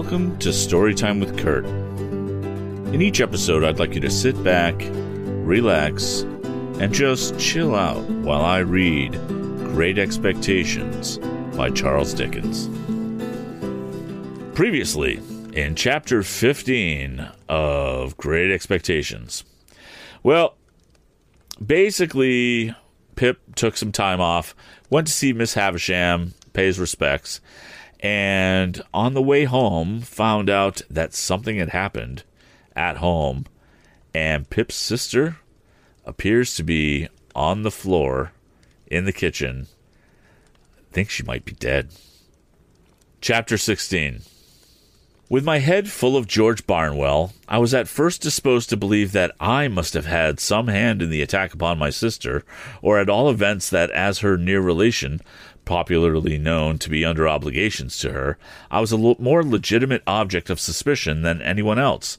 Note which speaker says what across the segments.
Speaker 1: Welcome to Storytime with Kurt. In each episode, I'd like you to sit back, relax, and just chill out while I read Great Expectations by Charles Dickens. Previously, in chapter 15 of Great Expectations. Well, basically, Pip took some time off, went to see Miss Havisham, pay his respects, and on the way home found out that something had happened at home and Pip's sister appears to be on the floor in the kitchen. I think she might be dead. Chapter 16 with my head full of George Barnwell, I was at first disposed to believe that I must have had some hand in the attack upon my sister, or at all events that as her near relation, popularly known to be under obligations to her, I was a more legitimate object of suspicion than anyone else.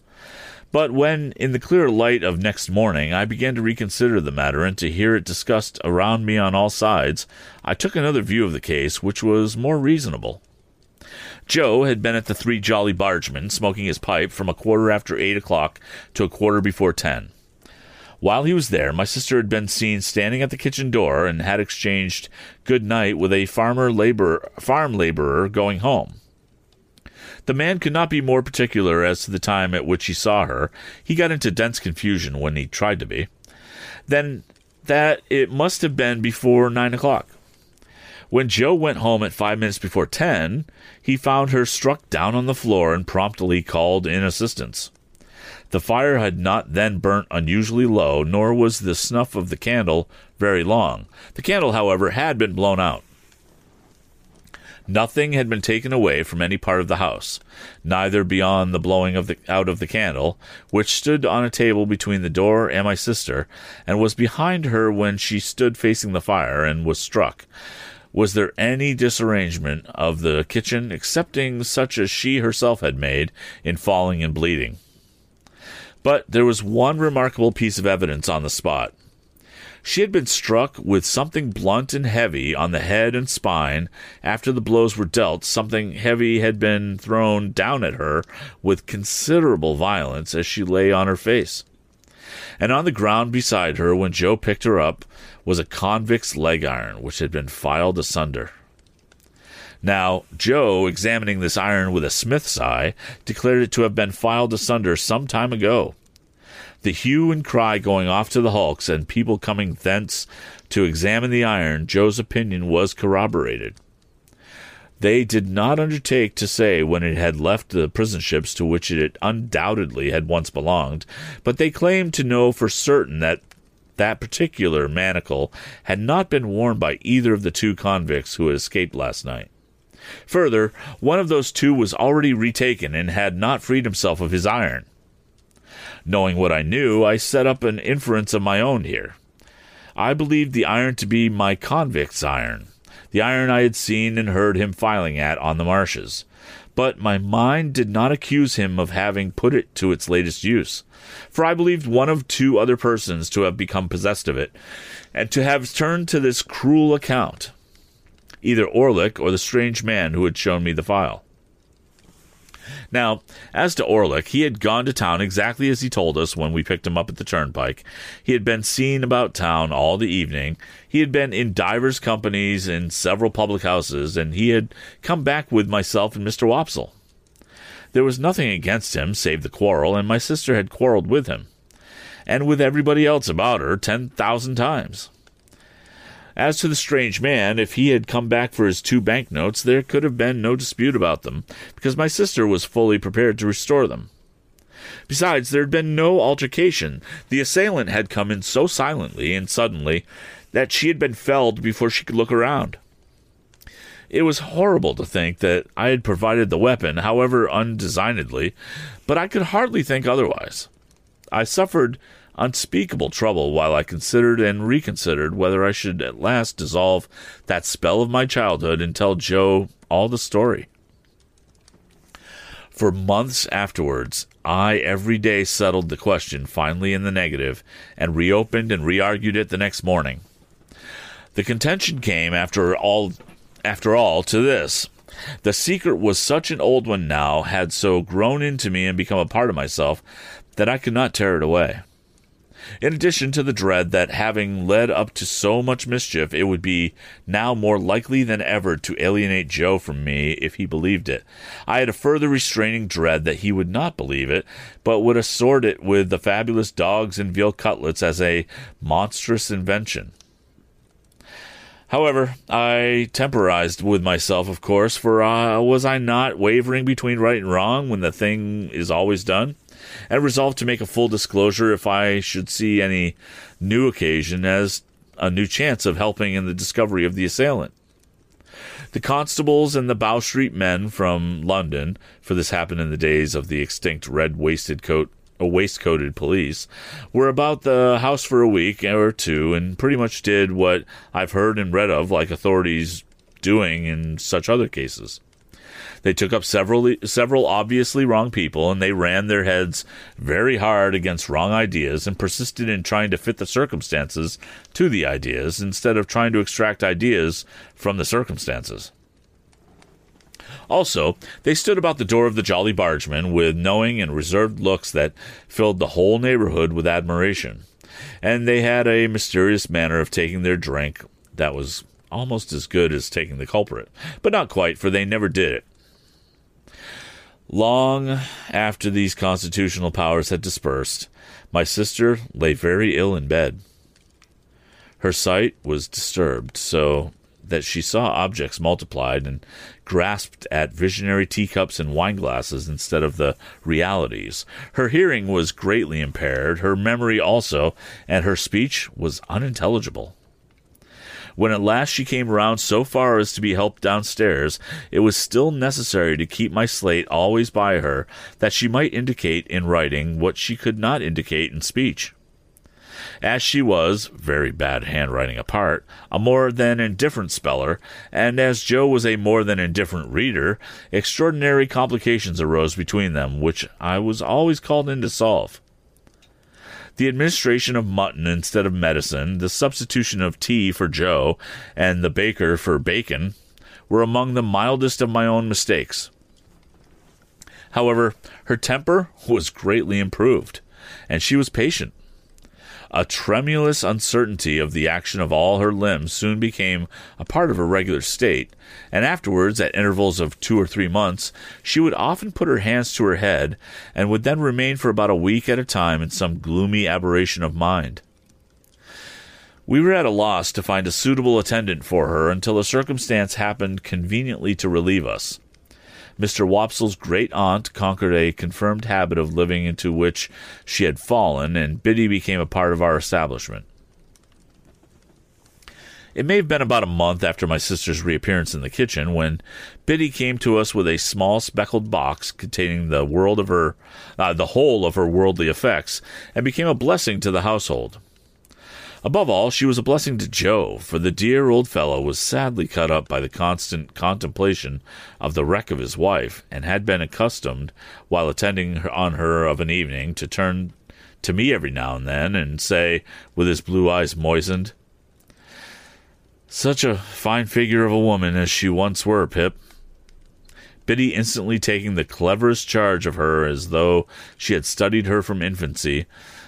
Speaker 1: But when, in the clear light of next morning, I began to reconsider the matter and to hear it discussed around me on all sides, I took another view of the case which was more reasonable. Joe had been at the Three Jolly Bargemen, smoking his pipe from a quarter after eight o'clock to a quarter before ten. While he was there, my sister had been seen standing at the kitchen door and had exchanged good night with a farmer labor farm laborer going home. The man could not be more particular as to the time at which he saw her. He got into dense confusion when he tried to be. Then that it must have been before nine o'clock. When Joe went home at five minutes before ten, he found her struck down on the floor and promptly called in assistance. The fire had not then burnt unusually low, nor was the snuff of the candle very long. The candle, however, had been blown out. Nothing had been taken away from any part of the house, neither beyond the blowing of the, out of the candle, which stood on a table between the door and my sister, and was behind her when she stood facing the fire and was struck. Was there any disarrangement of the kitchen excepting such as she herself had made in falling and bleeding? But there was one remarkable piece of evidence on the spot. She had been struck with something blunt and heavy on the head and spine. After the blows were dealt, something heavy had been thrown down at her with considerable violence as she lay on her face. And on the ground beside her, when Joe picked her up, was a convict's leg iron which had been filed asunder. Now, Joe, examining this iron with a smith's eye, declared it to have been filed asunder some time ago. The hue and cry going off to the hulks, and people coming thence to examine the iron, Joe's opinion was corroborated. They did not undertake to say when it had left the prison ships to which it undoubtedly had once belonged, but they claimed to know for certain that that particular manacle had not been worn by either of the two convicts who had escaped last night. Further, one of those two was already retaken and had not freed himself of his iron. Knowing what I knew, I set up an inference of my own here. I believed the iron to be my convict's iron, the iron I had seen and heard him filing at on the marshes but my mind did not accuse him of having put it to its latest use. For I believed one of two other persons to have become possessed of it, and to have turned to this cruel account either Orlick or the strange man who had shown me the file. Now, as to Orlick, he had gone to town exactly as he told us when we picked him up at the turnpike. He had been seen about town all the evening. He had been in divers companies in several public houses, and he had come back with myself and Mr. Wopsle. There was nothing against him save the quarrel, and my sister had quarreled with him, and with everybody else about her ten thousand times. As to the strange man, if he had come back for his two banknotes, there could have been no dispute about them, because my sister was fully prepared to restore them. Besides, there had been no altercation. The assailant had come in so silently and suddenly that she had been felled before she could look around. It was horrible to think that I had provided the weapon, however undesignedly, but I could hardly think otherwise. I suffered unspeakable trouble while I considered and reconsidered whether I should at last dissolve that spell of my childhood and tell Joe all the story. For months afterwards, I every day settled the question finally in the negative and reopened and re-argued it the next morning. The contention came after all after all to this The secret was such an old one now, had so grown into me and become a part of myself, that I could not tear it away. In addition to the dread that having led up to so much mischief, it would be now more likely than ever to alienate Joe from me if he believed it, I had a further restraining dread that he would not believe it, but would assort it with the fabulous dogs and veal cutlets as a monstrous invention. However, I temporized with myself, of course, for uh, was I not wavering between right and wrong when the thing is always done? And resolved to make a full disclosure if I should see any new occasion as a new chance of helping in the discovery of the assailant. The constables and the Bow Street men from London, for this happened in the days of the extinct red waisted coat a waistcoated police, were about the house for a week or two and pretty much did what I've heard and read of like authorities doing in such other cases. They took up several several obviously wrong people and they ran their heads very hard against wrong ideas and persisted in trying to fit the circumstances to the ideas instead of trying to extract ideas from the circumstances. Also, they stood about the door of the Jolly Bargemen with knowing and reserved looks that filled the whole neighborhood with admiration. And they had a mysterious manner of taking their drink that was almost as good as taking the culprit, but not quite, for they never did it. Long after these constitutional powers had dispersed, my sister lay very ill in bed. Her sight was disturbed, so that she saw objects multiplied and grasped at visionary teacups and wineglasses instead of the realities. Her hearing was greatly impaired, her memory also, and her speech was unintelligible. When at last she came round so far as to be helped downstairs, it was still necessary to keep my slate always by her, that she might indicate in writing what she could not indicate in speech. As she was, very bad handwriting apart, a more than indifferent speller, and as Joe was a more than indifferent reader, extraordinary complications arose between them, which I was always called in to solve. The administration of mutton instead of medicine, the substitution of tea for Joe, and the baker for bacon were among the mildest of my own mistakes. However, her temper was greatly improved, and she was patient. A tremulous uncertainty of the action of all her limbs soon became a part of her regular state, and afterwards, at intervals of two or three months, she would often put her hands to her head, and would then remain for about a week at a time in some gloomy aberration of mind. We were at a loss to find a suitable attendant for her until a circumstance happened conveniently to relieve us. Mr. Wopsle's great aunt conquered a confirmed habit of living into which she had fallen, and Biddy became a part of our establishment. It may have been about a month after my sister's reappearance in the kitchen when Biddy came to us with a small speckled box containing the world of her, uh, the whole of her worldly effects, and became a blessing to the household. Above all, she was a blessing to Joe, for the dear old fellow was sadly cut up by the constant contemplation of the wreck of his wife, and had been accustomed, while attending on her of an evening, to turn to me every now and then and say, with his blue eyes moistened, Such a fine figure of a woman as she once were, Pip. Biddy instantly taking the cleverest charge of her as though she had studied her from infancy,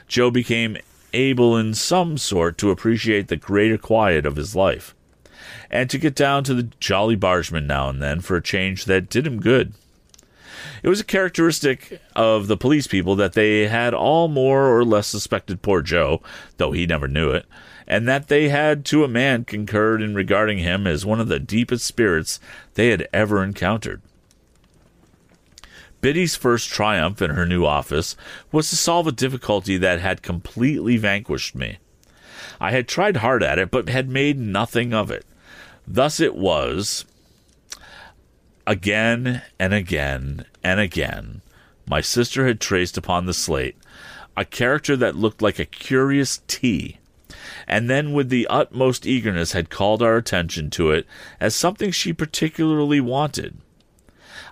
Speaker 1: Joe became able in some sort to appreciate the greater quiet of his life, and to get down to the Jolly Bargemen now and then for a change that did him good. It was a characteristic of the police people that they had all more or less suspected poor Joe, though he never knew it, and that they had to a man concurred in regarding him as one of the deepest spirits they had ever encountered. Biddy's first triumph in her new office was to solve a difficulty that had completely vanquished me. I had tried hard at it, but had made nothing of it. Thus it was, again and again and again, my sister had traced upon the slate a character that looked like a curious T, and then with the utmost eagerness had called our attention to it as something she particularly wanted.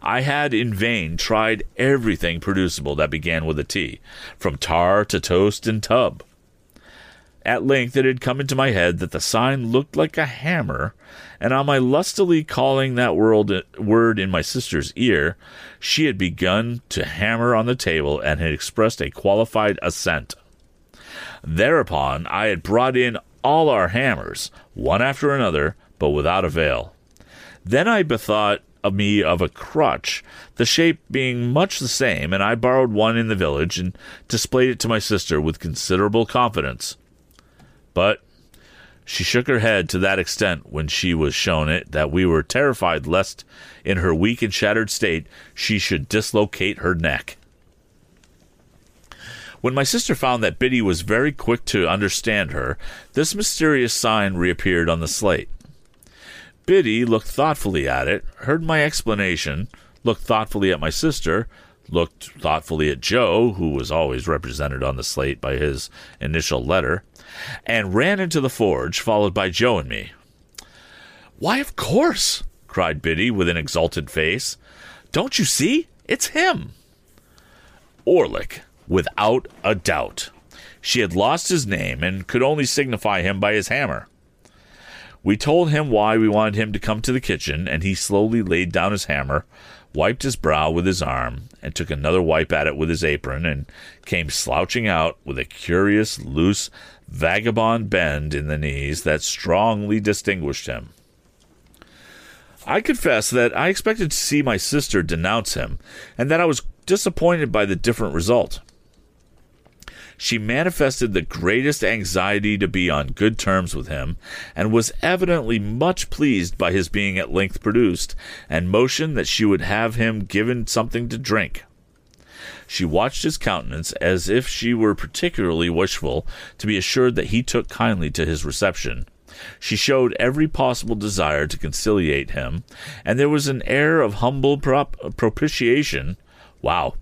Speaker 1: I had in vain tried everything producible that began with a T, from tar to toast and tub. At length it had come into my head that the sign looked like a hammer, and on my lustily calling that word in my sister's ear, she had begun to hammer on the table and had expressed a qualified assent. Thereupon I had brought in all our hammers, one after another, but without avail. Then I bethought of me of a crutch, the shape being much the same, and I borrowed one in the village and displayed it to my sister with considerable confidence. But she shook her head to that extent when she was shown it that we were terrified lest, in her weak and shattered state, she should dislocate her neck. When my sister found that Biddy was very quick to understand her, this mysterious sign reappeared on the slate. Biddy looked thoughtfully at it, heard my explanation, looked thoughtfully at my sister, looked thoughtfully at Joe, who was always represented on the slate by his initial letter, and ran into the forge, followed by Joe and me. Why, of course, cried Biddy with an exultant face. Don't you see? It's him. Orlick, without a doubt. She had lost his name and could only signify him by his hammer. We told him why we wanted him to come to the kitchen, and he slowly laid down his hammer, wiped his brow with his arm, and took another wipe at it with his apron, and came slouching out with a curious, loose, vagabond bend in the knees that strongly distinguished him. I confess that I expected to see my sister denounce him, and that I was disappointed by the different result. She manifested the greatest anxiety to be on good terms with him, and was evidently much pleased by his being at length produced, and motioned that she would have him given something to drink. She watched his countenance as if she were particularly wishful to be assured that he took kindly to his reception. She showed every possible desire to conciliate him, and there was an air of humble prop- propitiation. Wow!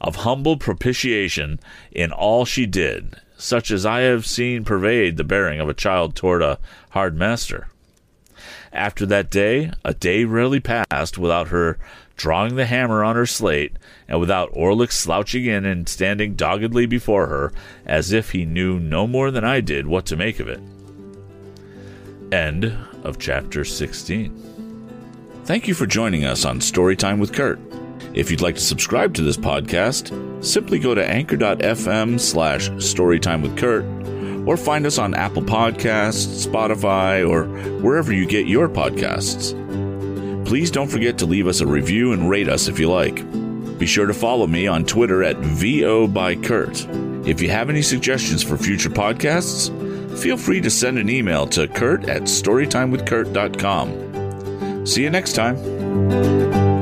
Speaker 1: of humble propitiation in all she did, such as I have seen pervade the bearing of a child toward a hard master. After that day, a day rarely passed without her drawing the hammer on her slate, and without Orlick slouching in and standing doggedly before her, as if he knew no more than I did what to make of it. End of chapter 16. Thank you for joining us on Storytime with Kurt. If you'd like to subscribe to this podcast, simply go to anchor.fm slash storytime with Kurt or find us on Apple Podcasts, Spotify, or wherever you get your podcasts. Please don't forget to leave us a review and rate us if you like. Be sure to follow me on Twitter at VO by Kurt. If you have any suggestions for future podcasts, feel free to send an email to kurt at storytimewithkurt.com. See you next time.